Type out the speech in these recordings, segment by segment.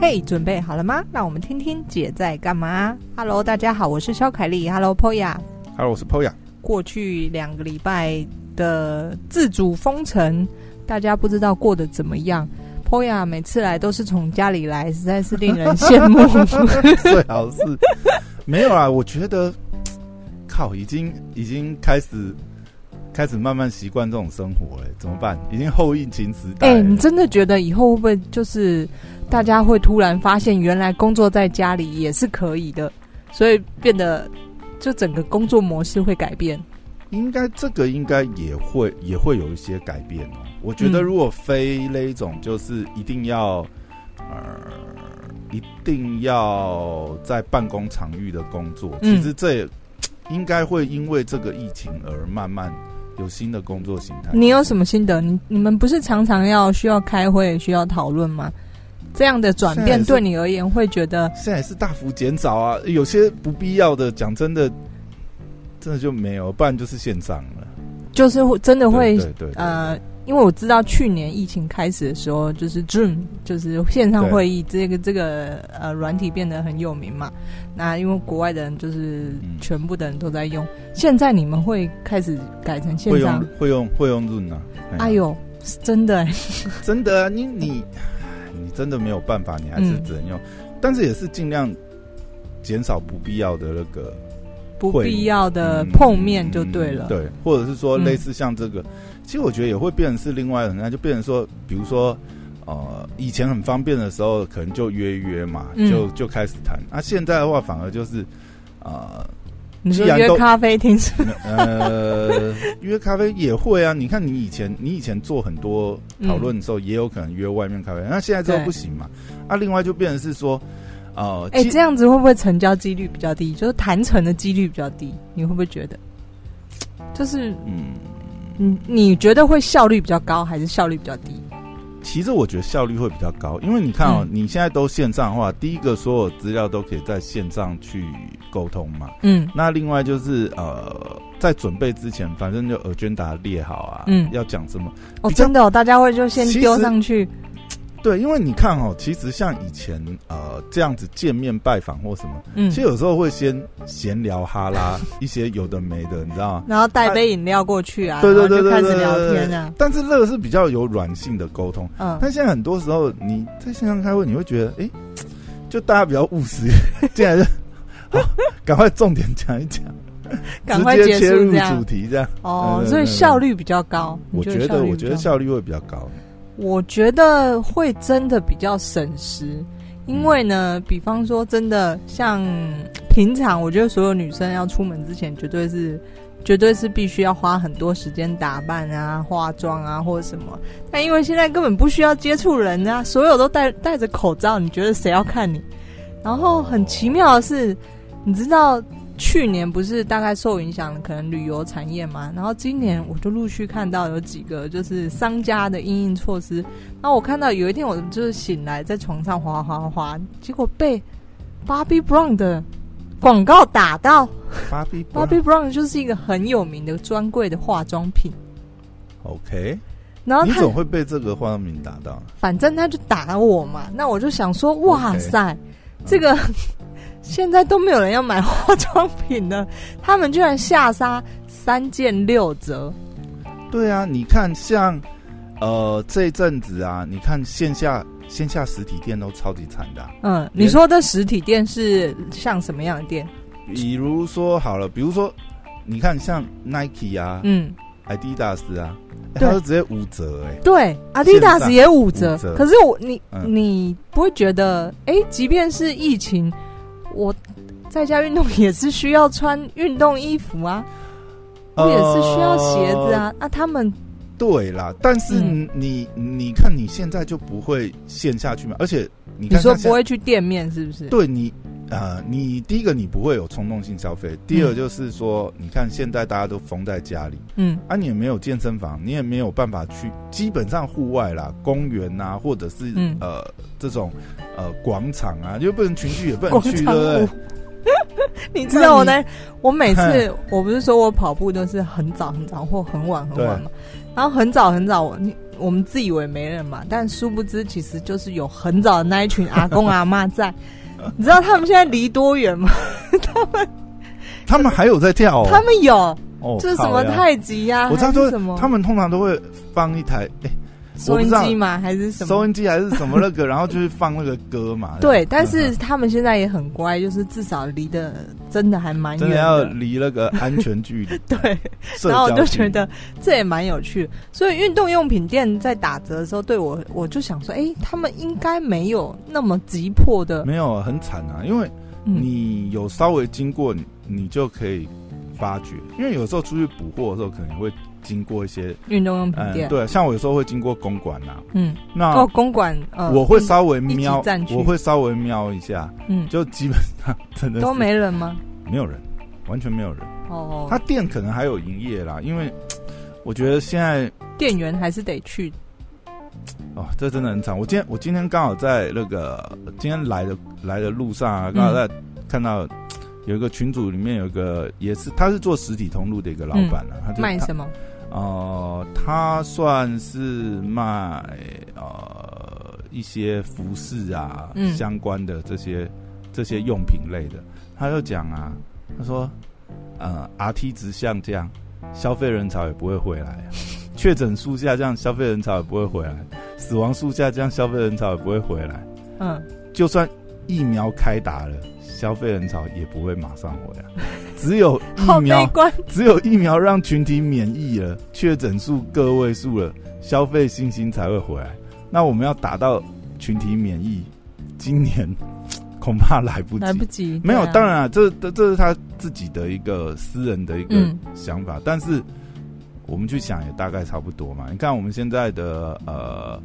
嘿，准备好了吗？让我们听听姐在干嘛。Hello，大家好，我是肖凯丽。Hello，Poya。Hello，我是 Poya。过去两个礼拜的自主封城，大家不知道过得怎么样？Poya 每次来都是从家里来，实在是令人羡慕。最好是没有啊，我觉得靠，已经已经开始。开始慢慢习惯这种生活了，怎么办？已经后疫情时代。哎、欸，你真的觉得以后会不会就是大家会突然发现，原来工作在家里也是可以的，所以变得就整个工作模式会改变？应该这个应该也会也会有一些改变哦。我觉得如果非那种就是一定要、嗯、呃一定要在办公场域的工作，其实这也应该会因为这个疫情而慢慢。有新的工作形态，你有什么心得？你你们不是常常要需要开会、需要讨论吗？这样的转变对你而言会觉得现在是大幅减少啊。有些不必要的，讲真的，真的就没有，不然就是线上了，就是会真的会对对呃。因为我知道去年疫情开始的时候，就是 Zoom，就是线上会议，这个这个呃软体变得很有名嘛。那因为国外的人就是全部的人都在用，嗯、现在你们会开始改成线上？会用会用会用 Zoom 啊？哎呦，是真的、欸，真的啊！你你你真的没有办法，你还是只能用，嗯、但是也是尽量减少不必要的那个不必要的碰面就对了。嗯、对，或者是说类似像这个。嗯其实我觉得也会变成是另外的，那就变成说，比如说，呃，以前很方便的时候，可能就约约嘛，嗯、就就开始谈。那、啊、现在的话，反而就是，呃，你说约咖啡厅是？呃，约咖啡也会啊。你看，你以前你以前做很多讨论的时候，也有可能约外面咖啡，那、嗯、现在这个不行嘛。啊，另外就变成是说，呃，哎、欸，这样子会不会成交几率比较低？就是谈成的几率比较低？你会不会觉得？就是，嗯。你你觉得会效率比较高，还是效率比较低？其实我觉得效率会比较高，因为你看哦，嗯、你现在都线上的话，第一个所有资料都可以在线上去沟通嘛。嗯，那另外就是呃，在准备之前，反正就 agenda 列好啊，嗯，要讲什么哦，真的哦，大家会就先丢上去。对，因为你看哦，其实像以前呃这样子见面拜访或什么，嗯，其实有时候会先闲聊哈拉 一些有的没的，你知道吗？然后带杯饮料过去啊，对对对，对，开始聊天啊。但是那个是比较有软性的沟通，嗯。但现在很多时候你在线上开会，你会觉得，哎，就大家比较务实，进来就好，赶快重点讲一讲，赶快直接切入主题这样。哦，所以效率比较高。我觉得，我觉得效率会比较高。我觉得会真的比较省时，因为呢，比方说真的像平常，我觉得所有女生要出门之前，绝对是，绝对是必须要花很多时间打扮啊、化妆啊或者什么。但因为现在根本不需要接触人啊，所有都戴戴着口罩，你觉得谁要看你？然后很奇妙的是，你知道。去年不是大概受影响，可能旅游产业嘛，然后今年我就陆续看到有几个就是商家的应应措施。然后我看到有一天我就是醒来在床上滑滑滑，结果被 Bobby Brown 的广告打到。Bobby Brown 就是一个很有名的专柜的化妆品。OK，然后你总会被这个化妆品打到。反正他就打我嘛，那我就想说，哇塞，okay. 这个。现在都没有人要买化妆品了，他们居然下杀三件六折。对啊，你看像呃这一阵子啊，你看线下线下实体店都超级惨的啊。嗯，你说的实体店是像什么样的店？比如说好了，比如说你看像 Nike 啊，嗯，Adidas 啊，它都直接五折哎。对，Adidas 也五折。五折。可是我你、嗯、你不会觉得哎，即便是疫情。我在家运动也是需要穿运动衣服啊，我也是需要鞋子啊。那、呃啊、他们对啦，但是你、嗯、你看你现在就不会陷下去嘛？而且你看你说不会去店面是不是？对你呃，你第一个你不会有冲动性消费，第二就是说，嗯、你看现在大家都封在家里，嗯，啊，你也没有健身房，你也没有办法去，基本上户外啦，公园啊，或者是、嗯、呃这种。呃，广场啊，就不能群聚，也不能去，对不对？你知道我呢？我每次我不是说我跑步都是很早很早或很晚很晚嘛，然后很早很早，我你我们自以为没人嘛，但殊不知其实就是有很早的那一群阿公阿妈在。你知道他们现在离多远吗？他 们他们还有在跳、哦，他们有。哦，就是什么太极呀？我知道说什么，他们通常都会放一台哎，收音机吗？还是什么？收音机还是什么那个？然后就是放那个歌嘛。对，但是他们现在也很乖，就是至少离的真的还蛮远，真的要离那个安全距离。对，然后我就觉得这也蛮有趣。所以运动用品店在打折的时候，对我我就想说，哎，他们应该没有那么急迫的，没有很惨啊，因为你有稍微经过，你就可以。发觉，因为有时候出去补货的时候，可能会经过一些运动用品店。对，像我有时候会经过公馆呐。嗯，那哦，公馆，呃，我会稍微瞄，我会稍微瞄一下。嗯，就基本上真的都没人吗？没有人，完全没有人。哦，他店可能还有营业啦，因为我觉得现在店员还是得去。哦，这真的很惨。我今天我今天刚好在那个今天来的来的路上啊，刚好在看到。有一个群组里面有一个也是，他是做实体通路的一个老板了、啊。他、就、卖什么？呃，他算是卖呃一些服饰啊、嗯、相关的这些这些用品类的。他就讲啊，他说呃，RT 值下降，消费人潮也不会回来；确诊数下降，消费人潮也不会回来；死亡数下降，消费人潮也不会回来。嗯，就算疫苗开打了。消费人潮也不会马上回来，只有疫苗，只有疫苗让群体免疫了，确诊数个位数了，消费信心才会回来。那我们要达到群体免疫，今年 恐怕来不及，来不及。没有，当然啊，这这这是他自己的一个私人的一个想法，嗯、但是我们去想也大概差不多嘛。你看我们现在的呃。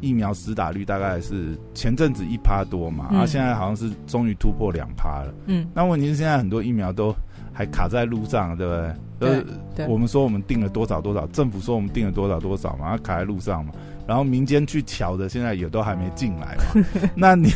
疫苗施打率大概是前阵子一趴多嘛，然后、嗯啊、现在好像是终于突破两趴了。嗯，那问题是现在很多疫苗都还卡在路上，对不对？对，对我们说我们定了多少多少，政府说我们定了多少多少嘛，它卡在路上嘛。然后民间去瞧的，现在也都还没进来嘛。那你，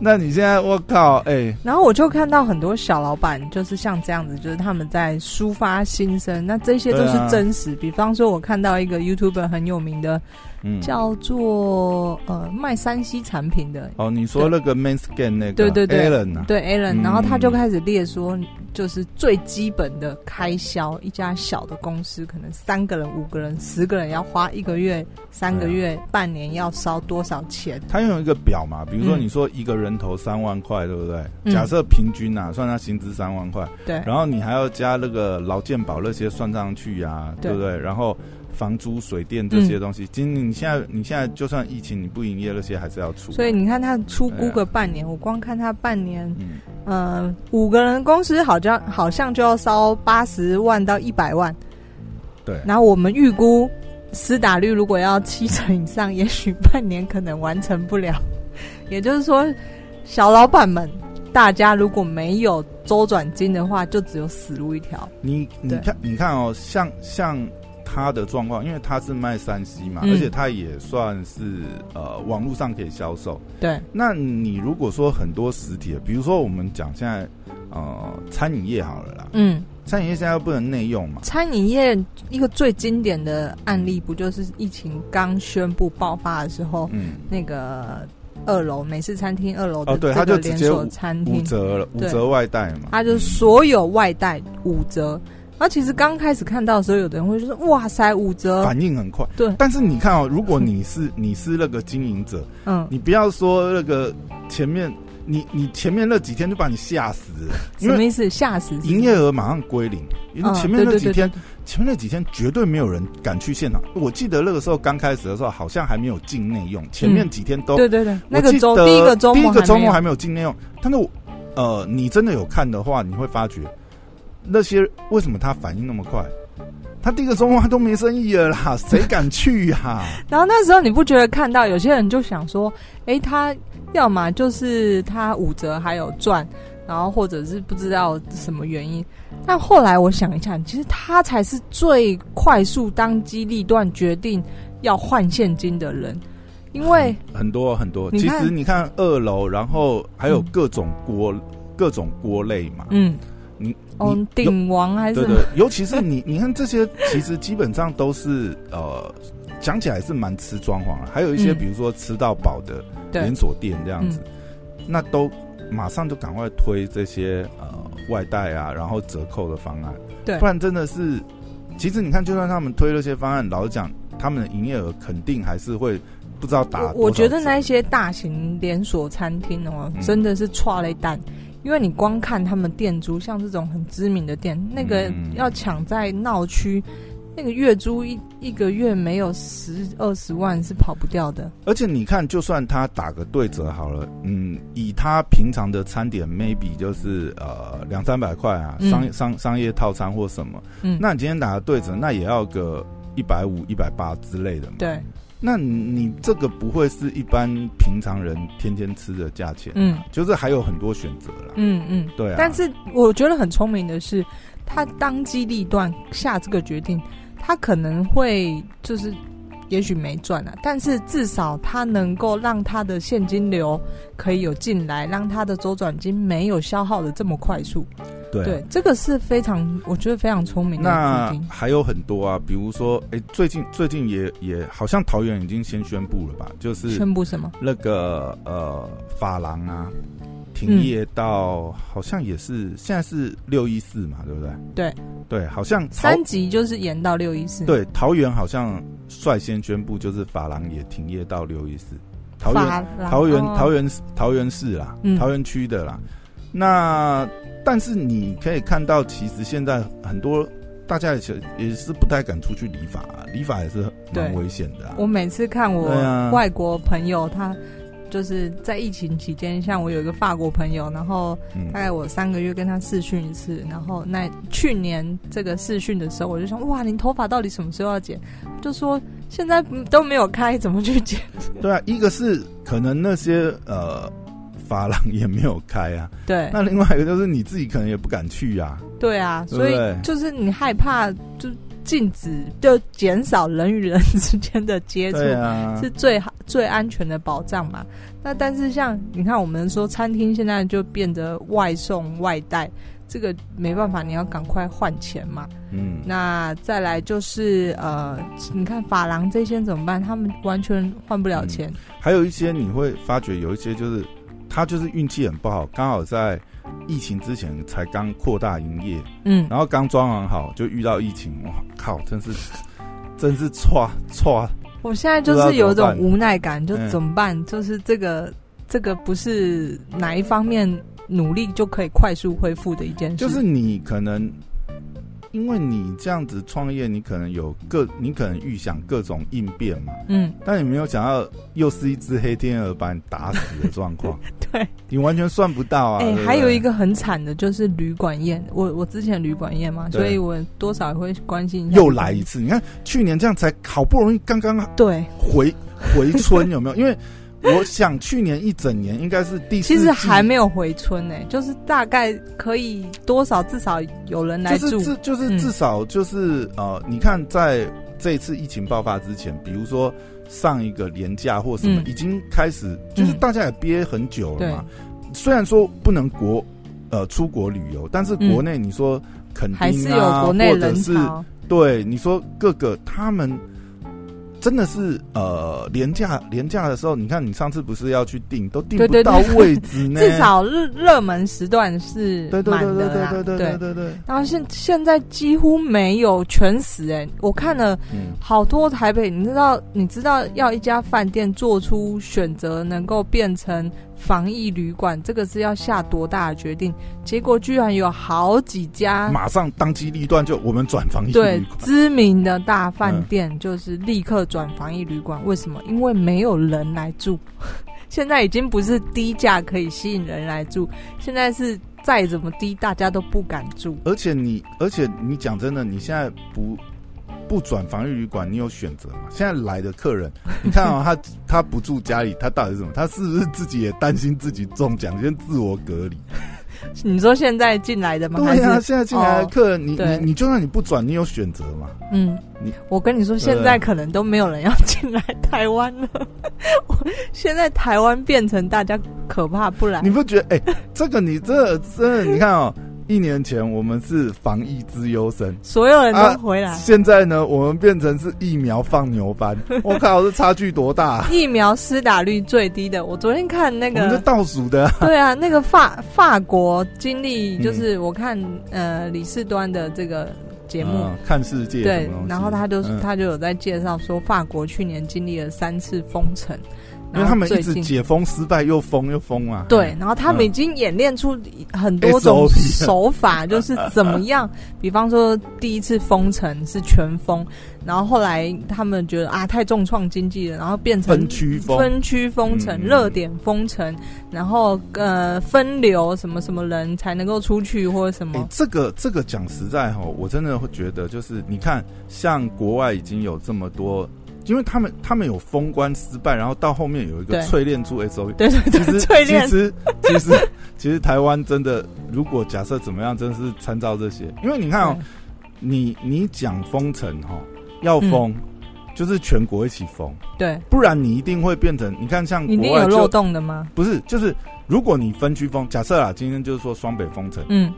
那你现在我靠，哎、欸。然后我就看到很多小老板，就是像这样子，就是他们在抒发心声。那这些都是真实。啊、比方说，我看到一个 YouTuber 很有名的。嗯、叫做呃卖山西产品的哦，你说那个 Manscan 那个对对对 Alan 啊对 Alan，、嗯、然后他就开始列说，就是最基本的开销，一家小的公司可能三个人、五个人、十个人要花一个月、三个月、啊、半年要烧多少钱？他用一个表嘛，比如说你说一个人头三万块，对不对？嗯、假设平均啊，算他薪资三万块，对，然后你还要加那个劳健保那些算上去呀、啊，对不对？然后。房租、水电这些东西，今、嗯、你现在你现在就算疫情你不营业，那些还是要出。所以你看他出估个半年，啊、我光看他半年，嗯，呃、五个人公司好像好像就要烧八十万到一百万。对。然后我们预估施打率如果要七成以上，也许半年可能完成不了。也就是说，小老板们，大家如果没有周转金的话，就只有死路一条。你你看你看哦，像像。他的状况，因为他是卖三 C 嘛，嗯、而且他也算是呃网络上可以销售。对，那你如果说很多实体的，比如说我们讲现在呃餐饮业好了啦，嗯，餐饮业现在又不能内用嘛。餐饮业一个最经典的案例，不就是疫情刚宣布爆发的时候，嗯，那个二楼美式餐厅二楼的这个连锁餐厅。五折了，五折外带嘛，他就所有外带五折。然后其实刚开始看到的时候，有的人会说：“哇塞，五折！”反应很快。对，但是你看哦，如果你是你是那个经营者，嗯，你不要说那个前面，你你前面那几天就把你吓死了。什么意思？吓死？营业额马上归零，因为前面那几天，前面那几天绝对没有人敢去现场。我记得那个时候刚开始的时候，好像还没有进内用。前面几天都对对对，那个周第一个周末第一个周末还没有进内用。但是我呃，你真的有看的话，你会发觉。那些为什么他反应那么快？他第一个周末他都没生意了啦，谁敢去呀、啊？然后那时候你不觉得看到有些人就想说，哎、欸，他要么就是他五折还有赚，然后或者是不知道什么原因。但后来我想一下，其实他才是最快速当机立断决定要换现金的人，因为很，很多很多。其实你看二楼，然后还有各种锅、嗯、各种锅类嘛，嗯。你哦，鼎王还是对对，尤其是你，你看这些，其实基本上都是呃讲起来是蛮吃装潢的。还有一些比如说吃到饱的连锁店这样子，嗯、那都马上就赶快推这些呃外带啊，然后折扣的方案。对，不然真的是，其实你看，就算他们推了些方案，老实讲，他们的营业额肯定还是会不知道打。我，我觉得那一些大型连锁餐厅哦，嗯、真的是剉咧等。因为你光看他们店租，像这种很知名的店，那个要抢在闹区，嗯、那个月租一一个月没有十二十万是跑不掉的。而且你看，就算他打个对折好了，嗯，以他平常的餐点，maybe 就是呃两三百块啊，商业商商业套餐或什么，嗯，那你今天打个对折，那也要个一百五、一百八之类的嘛。对。那你这个不会是一般平常人天天吃的价钱，嗯，就是还有很多选择啦，嗯嗯，对啊。但是我觉得很聪明的是，他当机立断下这个决定，他可能会就是。也许没赚啊，但是至少他能够让他的现金流可以有进来，让他的周转金没有消耗的这么快速。对，对，这个是非常，我觉得非常聪明的。那还有很多啊，比如说，哎，最近最近也也好像桃园已经先宣布了吧？就是宣布什么？那个呃，法郎啊。停业到好像也是现在是六一四嘛，对不对？对对，好像三级就是延到六一四。对，桃园好像率先宣布，就是法郎也停业到六一四。桃园桃园桃园桃园市啦，桃园区的啦。那但是你可以看到，其实现在很多大家也是也是不太敢出去理发，理发也是蛮危险的。我每次看我外国朋友他。就是在疫情期间，像我有一个法国朋友，然后大概我三个月跟他试训一次，然后那去年这个试训的时候，我就想，哇，你头发到底什么时候要剪？就说现在都没有开，怎么去剪？对啊，一个是可能那些呃发廊也没有开啊，对。那另外一个就是你自己可能也不敢去啊，对啊，所以就是你害怕就。禁止就减少人与人之间的接触，啊、是最好最安全的保障嘛。那但是像你看，我们说餐厅现在就变得外送外带，这个没办法，你要赶快换钱嘛。嗯，那再来就是呃，你看法郎这些怎么办？他们完全换不了钱。嗯、还有一些你会发觉有一些就是他就是运气很不好，刚好在。疫情之前才刚扩大营业，嗯，然后刚装潢好就遇到疫情，哇靠，真是，真是错错。我现在就是有一种无奈感，就怎么办？嗯、就是这个这个不是哪一方面努力就可以快速恢复的一件事，就是你可能。因为你这样子创业，你可能有各，你可能预想各种应变嘛。嗯。但你没有想到，又是一只黑天鹅把你打死的状况。对。你完全算不到啊。哎、欸，还有一个很惨的，就是旅馆宴。我我之前旅馆宴嘛，所以我多少也会关心一下。又来一次，你看去年这样才好不容易刚刚对回回春有没有？因为。我想去年一整年应该是第四，其实还没有回春呢、欸，就是大概可以多少至少有人来住，就是就是至少就是、嗯、呃，你看在这一次疫情爆发之前，比如说上一个年假或什么，嗯、已经开始就是大家也憋很久了嘛。嗯、虽然说不能国呃出国旅游，但是国内你说肯定啊，还是有国内人潮，或者是对你说各个他们。真的是呃，廉价廉价的时候，你看你上次不是要去订，都订不到位置呢。至少热热门时段是满的啦。对对对对对对对对对。然后现现在几乎没有全死哎、欸，我看了好多台北，你知道你知道要一家饭店做出选择，能够变成。防疫旅馆，这个是要下多大的决定？结果居然有好几家，马上当机立断就我们转防疫旅馆。对，知名的大饭店就是立刻转防疫旅馆。嗯、为什么？因为没有人来住。现在已经不是低价可以吸引人来住，现在是再怎么低，大家都不敢住。而且你，而且你讲真的，你现在不。不转防疫旅馆，你有选择吗？现在来的客人，你看啊、喔，他他不住家里，他到底是什么？他是不是自己也担心自己中奖，先自我隔离？你说现在进来的吗？对呀、啊，现在进来的客人，哦、你你你就算你不转，你有选择吗？嗯，你我跟你说，现在可能都没有人要进来台湾了。现在台湾变成大家可怕不来，你不觉得？哎、欸，这个你这真的，你看哦、喔。一年前我们是防疫之优生，所有人都回来。啊、现在呢，我们变成是疫苗放牛班。我靠，这差距多大、啊？疫苗施打率最低的，我昨天看那个，我们是倒数的、啊。对啊，那个法法国经历就是我看、嗯、呃李世端的这个节目、嗯、看世界，对，然后他就、嗯、他就有在介绍说，法国去年经历了三次封城。因为他们一直解封失败，又封又封啊。对，然后他们已经演练出很多种手法，就是怎么样。比方说，第一次封城是全封，然后后来他们觉得啊太重创经济了，然后变成分区封，分区封城、热点封城，然后呃分流什么什么人才能够出去或者什么。这个这个讲实在哈，我真的会觉得就是你看，像国外已经有这么多。因为他们他们有封关失败，然后到后面有一个淬炼出 SOP。对对对，其实 淬炼其实其实其实台湾真的，如果假设怎么样，真的是参照这些。因为你看哦，你你讲封城哈，要封、嗯、就是全国一起封，对，不然你一定会变成你看像国外有漏洞的吗？不是，就是如果你分区封，假设啊，今天就是说双北封城，嗯。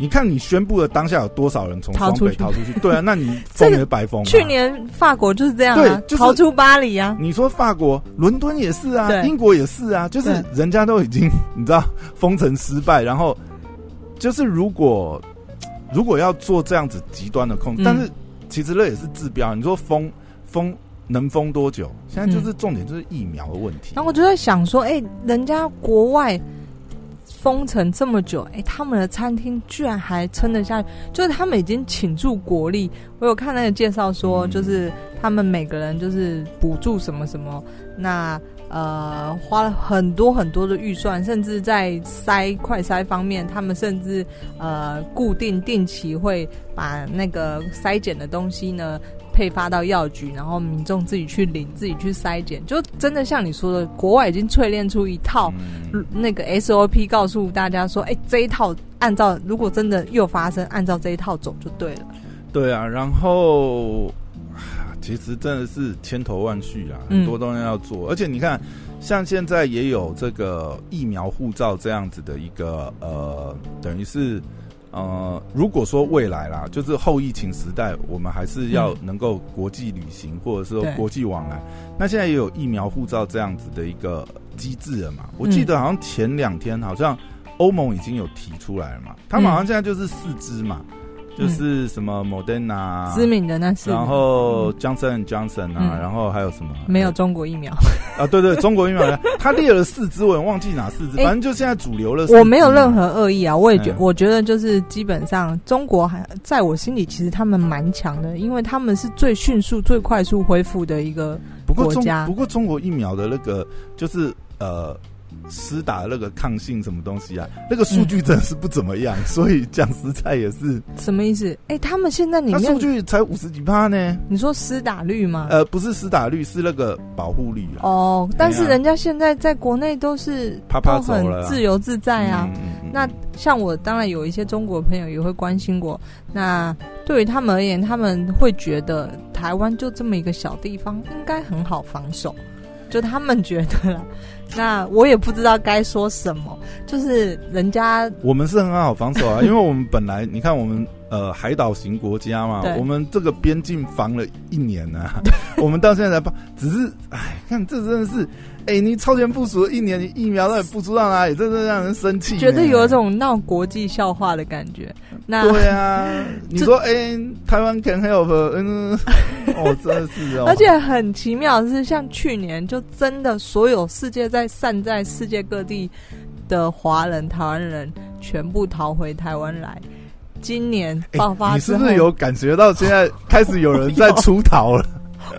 你看，你宣布的当下有多少人从双北逃出去？对啊，那你封也白封。去年法国就是这样啊，对，逃出巴黎啊。你说法国、伦敦也是啊，英国也是啊，就是人家都已经 你知道封城失败，然后就是如果如果要做这样子极端的控制，但是其实那也是治标。你说封封能封多久？现在就是重点就是疫苗的问题。然后我就在想说，哎，人家国外。封城这么久，哎、欸，他们的餐厅居然还撑得下去，就是他们已经倾注国力。我有看那个介绍说，就是他们每个人就是补助什么什么，那呃花了很多很多的预算，甚至在筛快筛方面，他们甚至呃固定定期会把那个筛检的东西呢。配发到药局，然后民众自己去领，自己去筛检，就真的像你说的，国外已经淬炼出一套那个 SOP，告诉大家说，哎，这一套按照如果真的又发生，按照这一套走就对了。对啊，然后其实真的是千头万绪啊，很多东西要做，嗯、而且你看，像现在也有这个疫苗护照这样子的一个呃，等于是。呃，如果说未来啦，就是后疫情时代，我们还是要能够国际旅行，嗯、或者是说国际往来。那现在也有疫苗护照这样子的一个机制了嘛？我记得好像前两天好像欧盟已经有提出来了嘛，他们好像现在就是四支嘛。就是什么 Moderna 知名的那是，然后 Johnson Johnson 啊，然后还有什么？没有中国疫苗啊？对对，中国疫苗，他列了四支，我也忘记哪四支，反正就现在主流了。我没有任何恶意啊，我也觉，我觉得就是基本上中国还在我心里，其实他们蛮强的，因为他们是最迅速、最快速恢复的一个国家。不过中国疫苗的那个就是呃。施打那个抗性什么东西啊？那个数据真的是不怎么样，嗯、所以讲实在也是什么意思？哎、欸，他们现在里面数据才五十几趴呢。你说施打率吗？呃，不是施打率，是那个保护率啊。哦，但是人家现在在国内都是趴趴走了，自由自在啊。那像我当然有一些中国朋友也会关心过。那对于他们而言，他们会觉得台湾就这么一个小地方，应该很好防守。就他们觉得了，那我也不知道该说什么。就是人家我们是很好防守啊，因为我们本来你看我们呃海岛型国家嘛，我们这个边境防了一年呢、啊，我们到现在才防，只是哎，看这真的是。哎、欸，你超前部署了一年，你疫苗都也不知道哪里，真的让人生气。觉得有一种闹国际笑话的感觉。那对啊，你说哎、欸，台湾 can help，嗯，哦，真的是哦。而且很奇妙的是，像去年就真的所有世界在散在世界各地的华人、台湾人全部逃回台湾来。今年爆发之后、欸，你是不是有感觉到现在开始有人在 出逃了？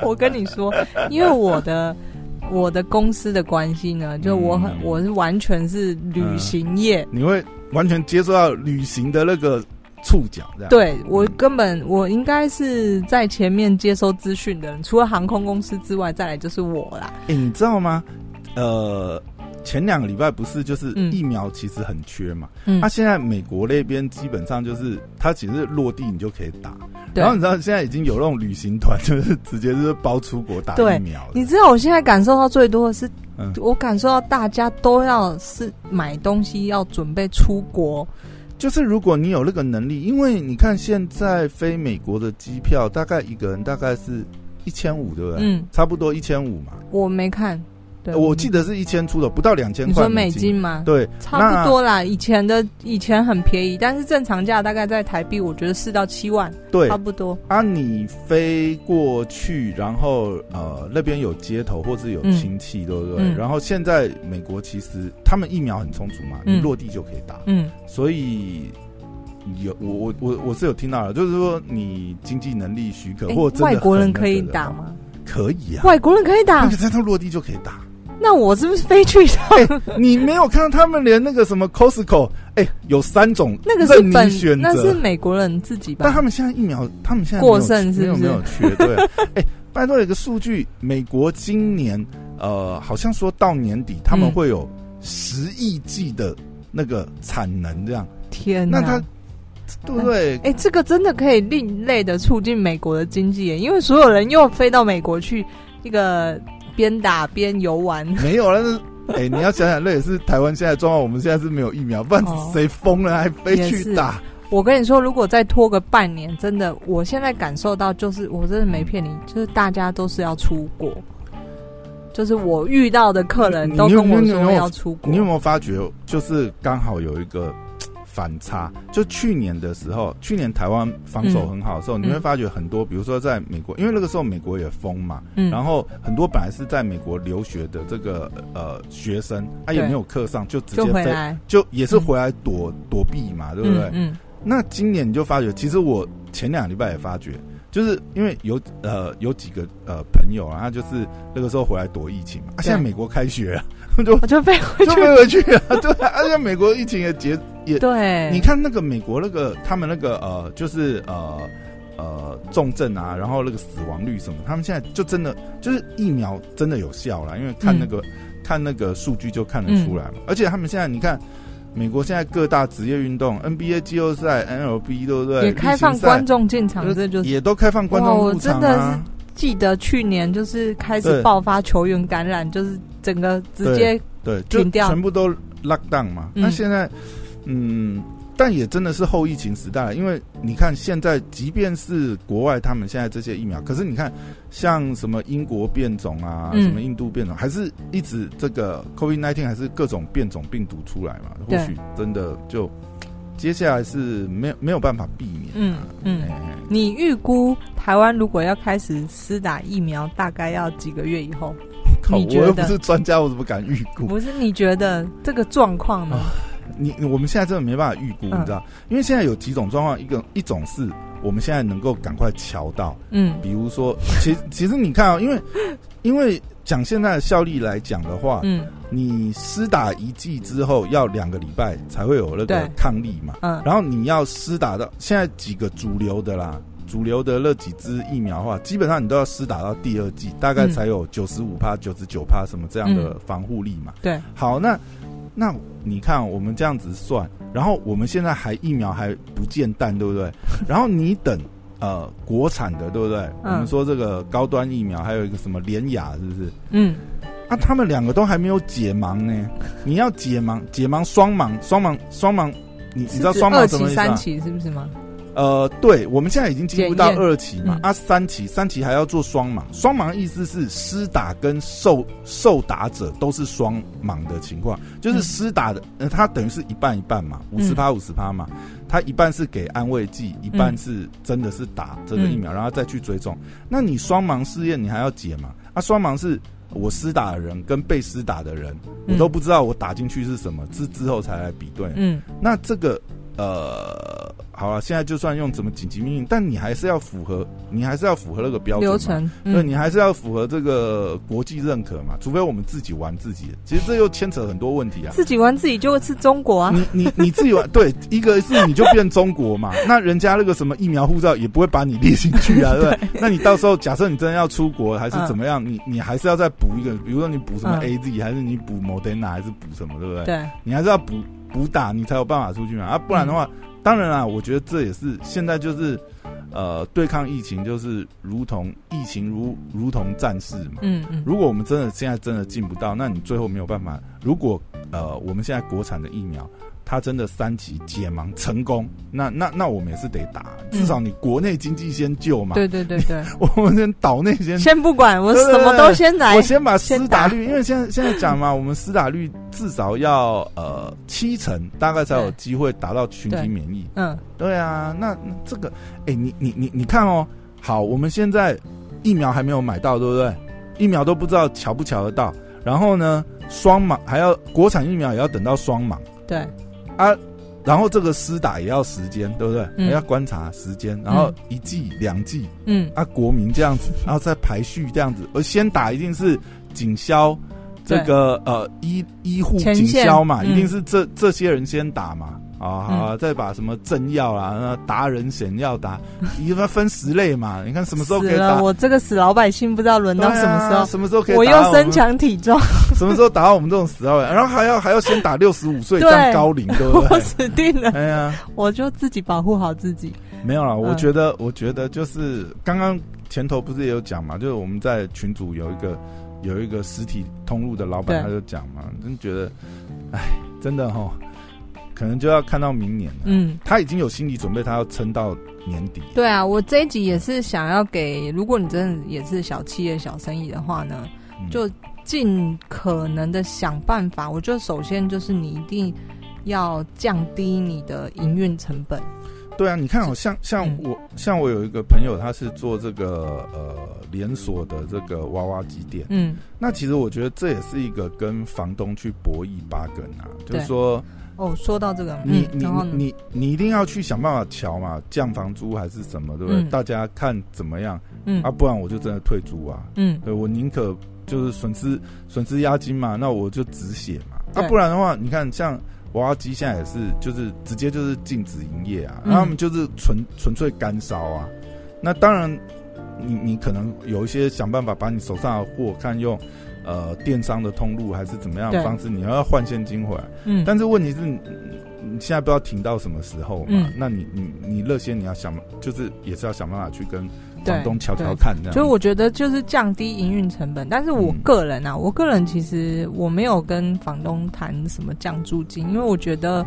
我跟你说，因为我的。我的公司的关系呢，就我很，嗯、我是完全是旅行业，嗯，你会完全接受到旅行的那个触角，这样。对，我根本我应该是在前面接收资讯的人，除了航空公司之外，再来就是我啦。哎、欸，你知道吗？呃。前两个礼拜不是就是疫苗其实很缺嘛？嗯，那、啊、现在美国那边基本上就是它其实落地你就可以打，然后你知道现在已经有那种旅行团就是直接就是包出国打疫苗。你知道我现在感受到最多的是，嗯、我感受到大家都要是买东西要准备出国。就是如果你有那个能力，因为你看现在飞美国的机票，大概一个人大概是一千五，对不对？嗯，差不多一千五嘛。我没看。对我记得是一千出的，不到两千块。你说美金吗？对，差不多啦。以前的以前很便宜，但是正常价大概在台币，我觉得四到七万，对，差不多。啊，你飞过去，然后呃那边有街头或是有亲戚，嗯、对不对？嗯、然后现在美国其实他们疫苗很充足嘛，你落地就可以打。嗯，所以有我我我我是有听到的，就是说你经济能力许可，或者外国人可以打吗？可以啊，外国人可以打，而且在他落地就可以打。那我是不是飞去一趟？欸，你没有看到他们连那个什么 Costco，哎，有三种那个是本选择，那是美国人自己吧？但他们现在疫苗，他们现在过剩是？没有没有缺？对，哎，拜托有个数据，美国今年呃，好像说到年底他们会有十亿剂的那个产能，这样。天哪，那他对不对？哎，这个真的可以另类的促进美国的经济耶，因为所有人又飞到美国去一个。边打边游玩，没有，了是 哎、欸，你要想想，那也是台湾现在状况。我们现在是没有疫苗，不然谁疯了还非去打？我跟你说，如果再拖个半年，真的，我现在感受到就是，我真的没骗你，就是大家都是要出国，就是我遇到的客人都跟我说要出国。你有没有发觉，就是刚好有一个。反差，就去年的时候，去年台湾防守很好的时候，嗯、你会发觉很多，比如说在美国，因为那个时候美国也封嘛，嗯、然后很多本来是在美国留学的这个呃学生，他也没有课上，就直接飞，就，就也是回来躲、嗯、躲避嘛，对不对？嗯。嗯那今年你就发觉，其实我前两礼拜也发觉，就是因为有呃有几个呃朋友啊，他就是那个时候回来躲疫情嘛，啊，现在美国开学了。就我就飞回去，就飞回去啊！对，而且美国疫情也结也对。你看那个美国那个他们那个呃，就是呃呃重症啊，然后那个死亡率什么，他们现在就真的就是疫苗真的有效了，因为看那个、嗯、看那个数据就看得出来嘛。嗯、而且他们现在你看，美国现在各大职业运动，NBA 季后赛、NLB 对不对？也开放观众进场，这就也都开放观众入场啊。记得去年就是开始爆发球员感染，就是整个直接对停掉，全部都 lock down 嘛。嗯、那现在，嗯，但也真的是后疫情时代了，因为你看现在，即便是国外他们现在这些疫苗，可是你看像什么英国变种啊，嗯、什么印度变种，还是一直这个 COVID nineteen 还是各种变种病毒出来嘛？或许真的就。接下来是没有没有办法避免。嗯嗯，嗯，你预估台湾如果要开始施打疫苗，大概要几个月以后？靠你觉得？我又不是专家，我怎么敢预估？不是，你觉得这个状况呢？你我们现在真的没办法预估，你知道？嗯、因为现在有几种状况，一个一种是我们现在能够赶快瞧到，嗯，比如说，其其实你看啊、喔，因为因为。讲现在的效力来讲的话，嗯，你施打一剂之后要两个礼拜才会有那个抗力嘛，嗯，然后你要施打到现在几个主流的啦，主流的那几支疫苗的话，基本上你都要施打到第二剂，大概才有九十五趴、九十九趴什么这样的防护力嘛，对，好，那那你看我们这样子算，然后我们现在还疫苗还不见蛋，对不对？然后你等。呃，国产的对不对？嗯、我们说这个高端疫苗，还有一个什么联雅，是不是？嗯，啊，他们两个都还没有解盲呢。你要解盲，解盲双盲，双盲双盲，你你知道双盲什么意思吗？三期是不是吗？呃，对，我们现在已经进入到二期嘛，嗯、啊，三期，三期还要做双盲。双盲意思是施打跟受受打者都是双盲的情况，就是施打的，呃，它等于是一半一半嘛，五十趴五十趴嘛，它一半是给安慰剂，一半是真的是打这个疫苗，嗯、然后再去追踪。那你双盲试验，你还要解嘛？啊，双盲是我施打的人跟被施打的人，我都不知道我打进去是什么，之之后才来比对。嗯，那这个。呃，好了，现在就算用怎么紧急命令，但你还是要符合，你还是要符合那个标准流程，嗯、对，你还是要符合这个国际认可嘛。除非我们自己玩自己的，其实这又牵扯很多问题啊。自己玩自己就会是中国啊。你你你自己玩，对，一个是你就变中国嘛。那人家那个什么疫苗护照也不会把你列进去啊，对不对？那你到时候假设你真的要出国还是怎么样，嗯、你你还是要再补一个，比如说你补什么 AZ、嗯、还是你补 Moderna 还是补什么，对不对？对，你还是要补。补打你才有办法出去嘛啊，不然的话，嗯、当然啦，我觉得这也是现在就是，呃，对抗疫情就是如同疫情如如同战士嘛。嗯嗯。如果我们真的现在真的进不到，那你最后没有办法。如果呃我们现在国产的疫苗，他真的三级解盲成功，那那那我们也是得打，至少你国内经济先救嘛。对对对对，我们先岛内先先不管，我什么都先来，我先把施打率，因为现在现在讲嘛，我们施打率至少要呃七成，大概才有机会达到群体免疫。嗯，对啊，那这个，哎，你你你你看哦，好，我们现在疫苗还没有买到，对不对？疫苗都不知道瞧不瞧得到，然后呢，双盲还要国产疫苗也要等到双盲。对。啊，然后这个施打也要时间，对不对？嗯、也要观察时间，然后一剂两剂，嗯，啊，国民这样子，然后再排序这样子，而先打一定是警消这个呃医医护警消嘛，嗯、一定是这这些人先打嘛。啊，好，好，再把什么政要啦，那达人险要打，一般分十类嘛。你看什么时候可以打？我这个死老百姓不知道轮到什么时候，什么时候可以？我又身强体壮，什么时候打到我们这种死老百姓？然后还要还要先打六十五岁 这样高龄，对不对？我死定了。哎呀，我就自己保护好自己。没有啦，我觉得，我觉得就是刚刚前头不是也有讲嘛，就是我们在群组有一个有一个实体通路的老板，他就讲嘛，真觉得，哎，真的哈。可能就要看到明年了。嗯，他已经有心理准备，他要撑到年底。对啊，我这一集也是想要给，如果你真的也是小企业、小生意的话呢，嗯、就尽可能的想办法。我觉得首先就是你一定要降低你的营运成本。对啊，你看，好像像我，嗯、像我有一个朋友，他是做这个呃连锁的这个娃娃机店。嗯，那其实我觉得这也是一个跟房东去博弈八根啊，就是说。哦，说到这个，你你你你一定要去想办法调嘛，降房租还是什么，对不对？大家看怎么样？嗯，啊，不然我就真的退租啊。嗯，对，我宁可就是损失损失押金嘛，那我就止血嘛。啊，不然的话，你看像娃娃机现在也是，就是直接就是禁止营业啊，然后他们就是纯纯粹干烧啊。那当然，你你可能有一些想办法把你手上的货看用。呃，电商的通路还是怎么样的方式？你要换现金回来。嗯，但是问题是你，现在不知道停到什么时候嘛？嗯，那你你你乐先你要想，就是也是要想办法去跟房东瞧瞧看这样。所以我觉得就是降低营运成本。但是我个人啊，嗯、我个人其实我没有跟房东谈什么降租金，因为我觉得。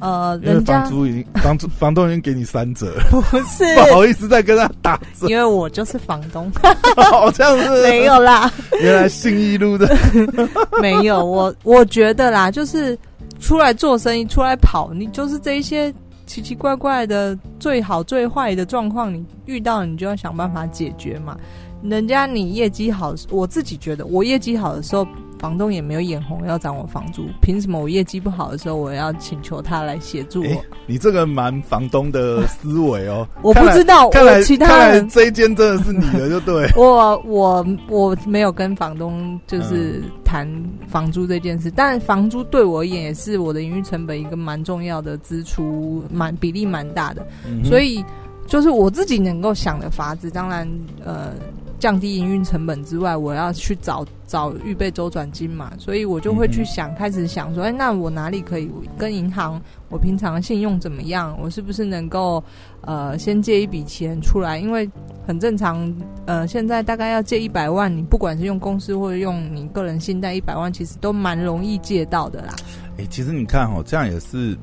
呃，人家房租已经房租房东已经给你三折，不是不好意思再跟他打折，因为我就是房东，好像是没有啦。原来信义路的 没有我，我觉得啦，就是出来做生意，出来跑，你就是这一些奇奇怪怪的最好最坏的状况，你遇到你就要想办法解决嘛。人家你业绩好，我自己觉得我业绩好的时候。房东也没有眼红要涨我房租，凭什么我业绩不好的时候我要请求他来协助我？欸、你这个蛮房东的思维哦。我不知道，看来我其他人这一间真的是你的，就对。我我我没有跟房东就是谈房租这件事，嗯、但房租对我而言也是我的营运成本一个蛮重要的支出，蛮比例蛮大的，嗯、所以就是我自己能够想的法子，当然呃。降低营运成本之外，我要去找找预备周转金嘛，所以我就会去想，开始想说，哎，那我哪里可以跟银行？我平常信用怎么样？我是不是能够呃先借一笔钱出来？因为很正常，呃，现在大概要借一百万，你不管是用公司或者用你个人信贷一百万，其实都蛮容易借到的啦。哎，其实你看哦，这样也是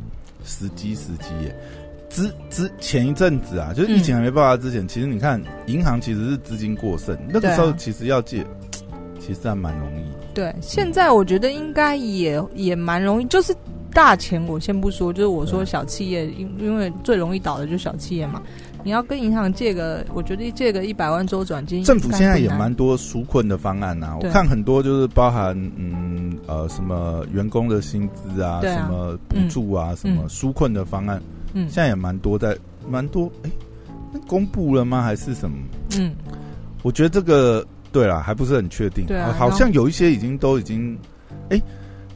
时机时机耶。之之前一阵子啊，就是疫情还没爆发之前，嗯、其实你看银行其实是资金过剩，那个时候其实要借，啊、其实还蛮容易。对，现在我觉得应该也也蛮容易，就是大钱我先不说，就是我说小企业，因因为最容易倒的就是小企业嘛。你要跟银行借个，我觉得借个一百万周转金，政府现在也蛮多纾困的方案呐、啊。我看很多就是包含嗯呃什么员工的薪资啊，啊什么补助啊，嗯、什么纾困的方案。嗯，现在也蛮多在，蛮多哎，公布了吗？还是什么？嗯，我觉得这个对啦，还不是很确定。对啊，好像有一些已经都已经，哎，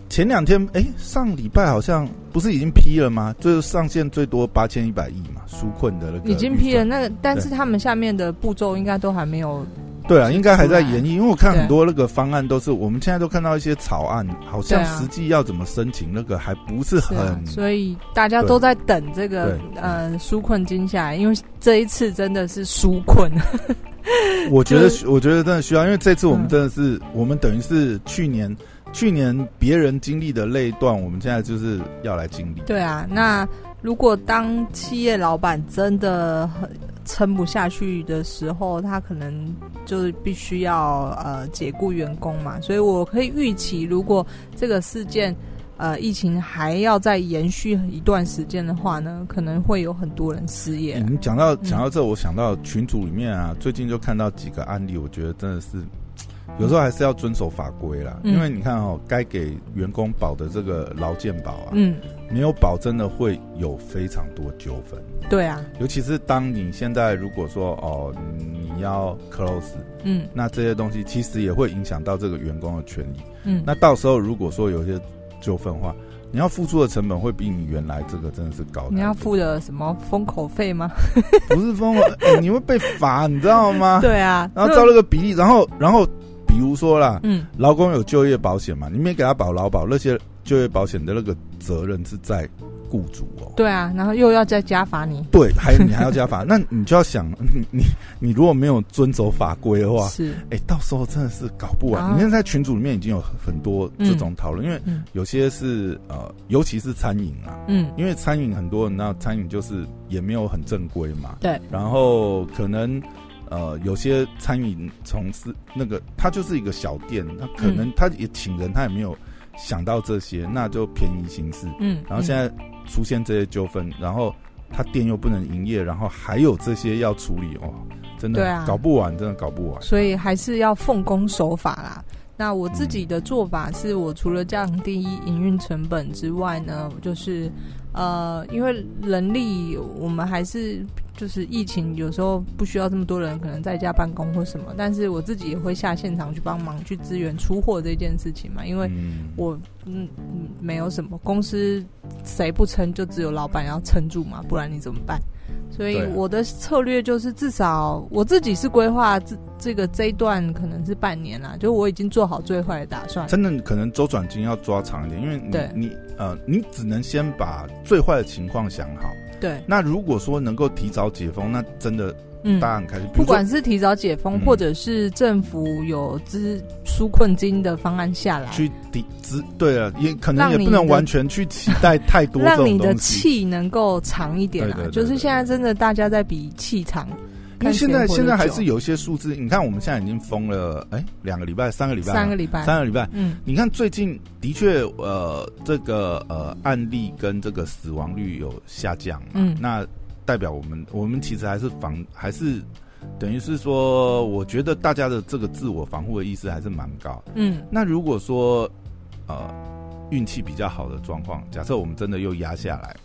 前两天哎，上礼拜好像不是已经批了吗？就是上限最多八千一百亿嘛，纾困的那个已经批了。那个，但是他们下面的步骤应该都还没有。对啊，应该还在研议，因为我看很多那个方案都是，我们现在都看到一些草案，好像实际要怎么申请那个还不是很，所以大家都在等这个呃纾困金下来，因为这一次真的是纾困。我觉得，我觉得真的需要，因为这次我们真的是，嗯、我们等于是去年，去年别人经历的那一段，我们现在就是要来经历。对啊，那如果当企业老板真的很撑不下去的时候，他可能就是必须要呃解雇员工嘛，所以我可以预期，如果这个事件。呃，疫情还要再延续一段时间的话呢，可能会有很多人失业。你讲到讲到这，我想到群组里面啊，最近就看到几个案例，我觉得真的是有时候还是要遵守法规啦。嗯、因为你看哦，该给员工保的这个劳健保啊，嗯，没有保真的会有非常多纠纷。对啊，尤其是当你现在如果说哦你要 close，嗯，那这些东西其实也会影响到这个员工的权益。嗯，那到时候如果说有些纠纷话，你要付出的成本会比你原来这个真的是高。你要付的什么封口费吗？不是封口、欸，你会被罚，你知道吗？对啊。然后照那个比例，然后然后比如说啦，嗯，劳工有就业保险嘛，你没给他保劳保，那些就业保险的那个责任是在。雇主哦，对啊，然后又要再加罚你，对，还有你还要加罚，那你就要想，你你你如果没有遵守法规的话，是，哎，到时候真的是搞不完。你现在群组里面已经有很多这种讨论，因为有些是呃，尤其是餐饮啊，嗯，因为餐饮很多人那餐饮就是也没有很正规嘛，对，然后可能呃有些餐饮从事那个他就是一个小店，他可能他也请人，他也没有想到这些，那就便宜行事，嗯，然后现在。出现这些纠纷，然后他店又不能营业，然后还有这些要处理哦，真的搞不完，真的搞不完。所以还是要奉公守法啦。那我自己的做法是，我除了降低营运成本之外呢，就是呃，因为人力我们还是就是疫情有时候不需要这么多人，可能在家办公或什么，但是我自己也会下现场去帮忙去支援出货这件事情嘛，因为我嗯嗯没有什么公司谁不撑，就只有老板要撑住嘛，不然你怎么办？所以我的策略就是，至少我自己是规划这这个这一段可能是半年啦，就我已经做好最坏的打算。真的可能周转金要抓长一点，因为你对你呃，你只能先把最坏的情况想好。对。那如果说能够提早解封，那真的。嗯，大家很开心。不管是提早解封，嗯、或者是政府有支纾困金的方案下来，去抵支，对啊，也可能也不能完全去期待太多。让你的气能够长一点啊！就是现在真的大家在比气长，因为现在现在还是有一些数字。你看，我们现在已经封了，哎、欸，两个礼拜、三个礼拜、三个礼拜、三个礼拜。嗯，你看最近的确，呃，这个呃案例跟这个死亡率有下降。嗯，那。代表我们，我们其实还是防，还是等于是说，我觉得大家的这个自我防护的意识还是蛮高。嗯，那如果说呃运气比较好的状况，假设我们真的又压下来，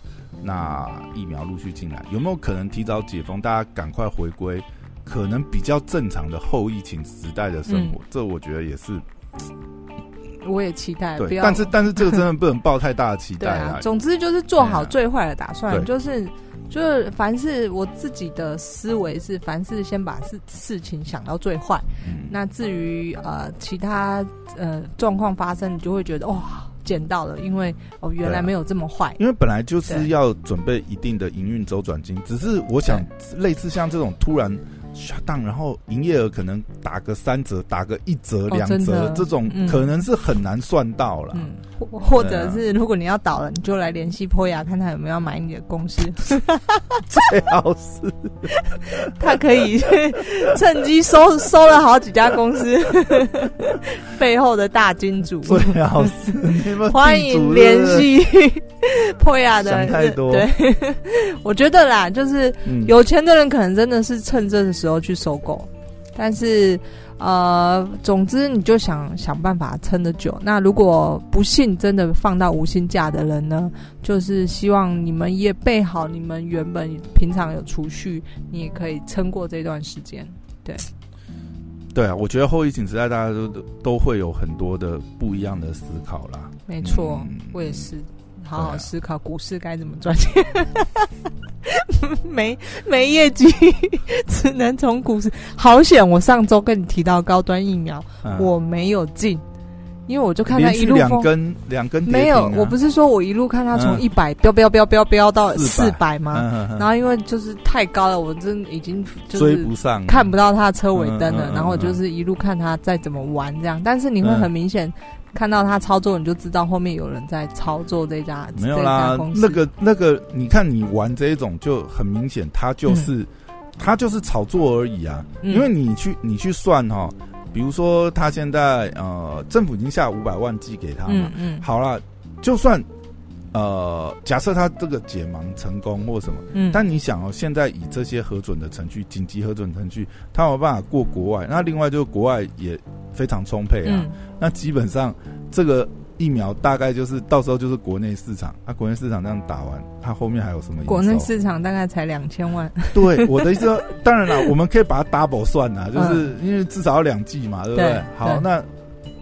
那疫苗陆续进来，有没有可能提早解封，大家赶快回归，可能比较正常的后疫情时代的生活？嗯、这我觉得也是，我也期待。对，但是但是这个真的不能抱太大的期待 啊。总之就是做好最坏的打算，就是。就是凡是我自己的思维是，凡事先把事事情想到最坏。嗯，那至于呃其他呃状况发生，你就会觉得哇捡到了，因为哦原来没有这么坏。因为本来就是要准备一定的营运周转金，只是我想类似像这种突然。下档，然后营业额可能打个三折，打个一折、两折，这种可能是很难算到了。嗯，或或者是如果你要倒了，你就来联系坡雅，看他有没有要买你的公司。最好是他可以趁机收收了好几家公司 背后的大金主。最好是欢迎联系波雅的。想太多。对，我觉得啦，就是有钱的人可能真的是趁这个时候去收购，但是呃，总之你就想想办法撑得久。那如果不幸真的放到无薪假的人呢，就是希望你们也备好，你们原本平常有储蓄，你也可以撑过这段时间。对，对啊，我觉得后疫情时代大家都都会有很多的不一样的思考啦。没错，嗯、我也是。好好思考股市该怎么赚钱，没没业绩，只能从股市。好险！我上周跟你提到高端疫苗，嗯、我没有进，因为我就看他一路两根两根、啊、没有，我不是说我一路看他从一百飙飙飙飙飙到四百吗？嗯嗯、然后因为就是太高了，我真已经追不上，看不到他的车尾灯了。然后就是一路看他再怎么玩这样，但是你会很明显看到他操作，你就知道后面有人在操作这家没有啦。那个那个，你看你玩这一种就很明显，他就是、嗯、他就是炒作而已啊。嗯、因为你去你去算哈。比如说，他现在呃，政府已经下五百万寄给他嘛。嗯嗯。好了，就算呃，假设他这个解盲成功或什么，嗯。但你想哦，现在以这些核准的程序，紧急核准程序，他有办法过国外。那另外就是国外也非常充沛啊。嗯。那基本上这个。疫苗大概就是到时候就是国内市场，它、啊、国内市场这样打完，它后面还有什么？国内市场大概才两千万。对，我的意思说，当然了，我们可以把它 double 算呐，就是因为至少要两剂嘛，对不对？对好，那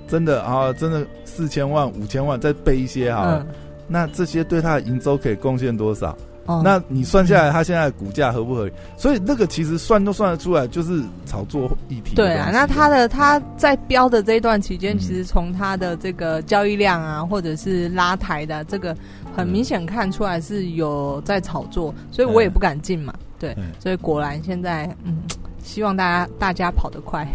真的啊，真的四千万、五千万再备一些哈，嗯、那这些对它的营收可以贡献多少？哦，那你算下来，它现在的股价合不合理？所以那个其实算都算得出来，就是炒作议题。对啊，那它的它在标的这一段期间，其实从它的这个交易量啊，或者是拉抬的这个，很明显看出来是有在炒作，所以我也不敢进嘛。对，所以果然现在，嗯，希望大家大家跑得快。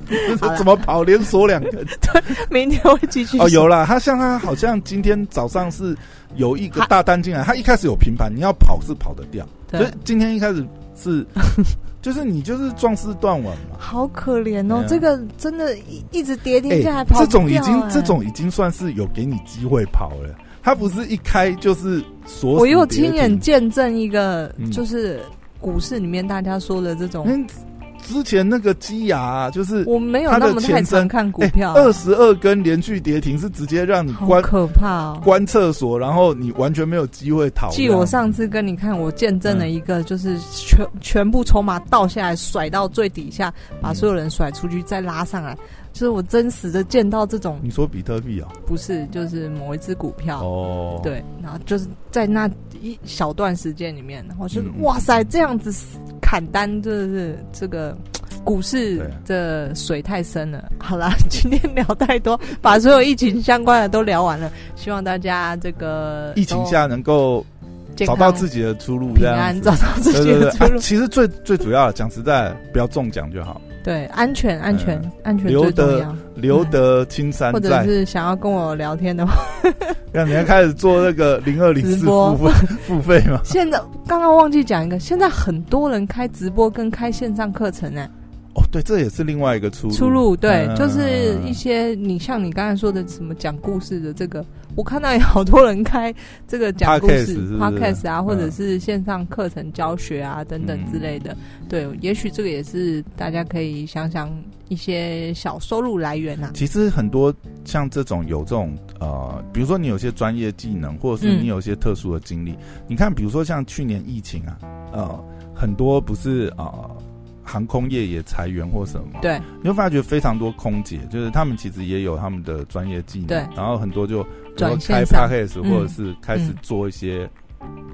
怎么跑连锁两个？对，明天会继续。哦，有啦，他像他好像今天早上是有一个大单进来，他一开始有平盘，你要跑是跑得掉，所以今天一开始是，就是你就是壮士断腕嘛。好可怜哦，这个真的一直跌停下来跑。这种已经这种已经算是有给你机会跑了，他不是一开就是锁。我又亲眼见证一个，就是股市里面大家说的这种。之前那个基亚、啊、就是我没有那么太常看股票，二十二根连续跌停是直接让你关可怕哦，关厕所，然后你完全没有机会逃。记我上次跟你看，我见证了一个，就是全、嗯、全部筹码倒下来，甩到最底下，把所有人甩出去，再拉上来。就是我真实的见到这种，你说比特币啊？不是，就是某一只股票哦。对，然后就是在那一小段时间里面，然后就是、嗯、哇塞，这样子砍单，就是这个股市的水太深了。好啦，今天聊太多，把所有疫情相关的都聊完了。希望大家这个疫情下能够找到自己的出路，这样找到自己的出路。其实最最主要的，讲实在，不要中奖就好。对，安全，安全，嗯、安全最重要。留得青山 在，或者是想要跟我聊天的话，让你要开始做那个 零二零四付费付费吗？现在刚刚忘记讲一个，现在很多人开直播跟开线上课程呢。哦，对，这也是另外一个出路。出路对，嗯、就是一些你像你刚才说的什么讲故事的这个，我看到有好多人开这个讲故事 podcast 啊，或者是线上课程教学啊、嗯、等等之类的。对，也许这个也是大家可以想想一些小收入来源呐、啊。其实很多像这种有这种呃，比如说你有些专业技能，或者是你有些特殊的经历，嗯、你看，比如说像去年疫情啊，呃，很多不是啊。呃航空业也裁员或什么，对，你会发觉非常多空姐，就是他们其实也有他们的专业技能，对，然后很多就转开 podcast 或者是开始做一些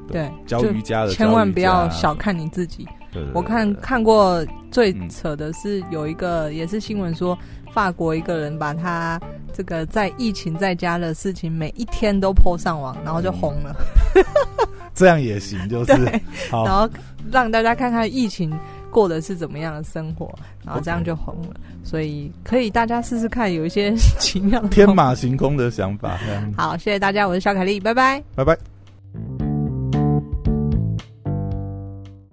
对教瑜伽的，千万不要小看你自己。对，我看看过最扯的是有一个也是新闻说，法国一个人把他这个在疫情在家的事情每一天都 po 上网，然后就红了。这样也行，就是好，然后让大家看看疫情。过的是怎么样的生活，然后这样就红了.所以可以大家试试看，有一些 奇妙的天马行空的想法。好，谢谢大家，我是小凯丽，拜拜，拜拜。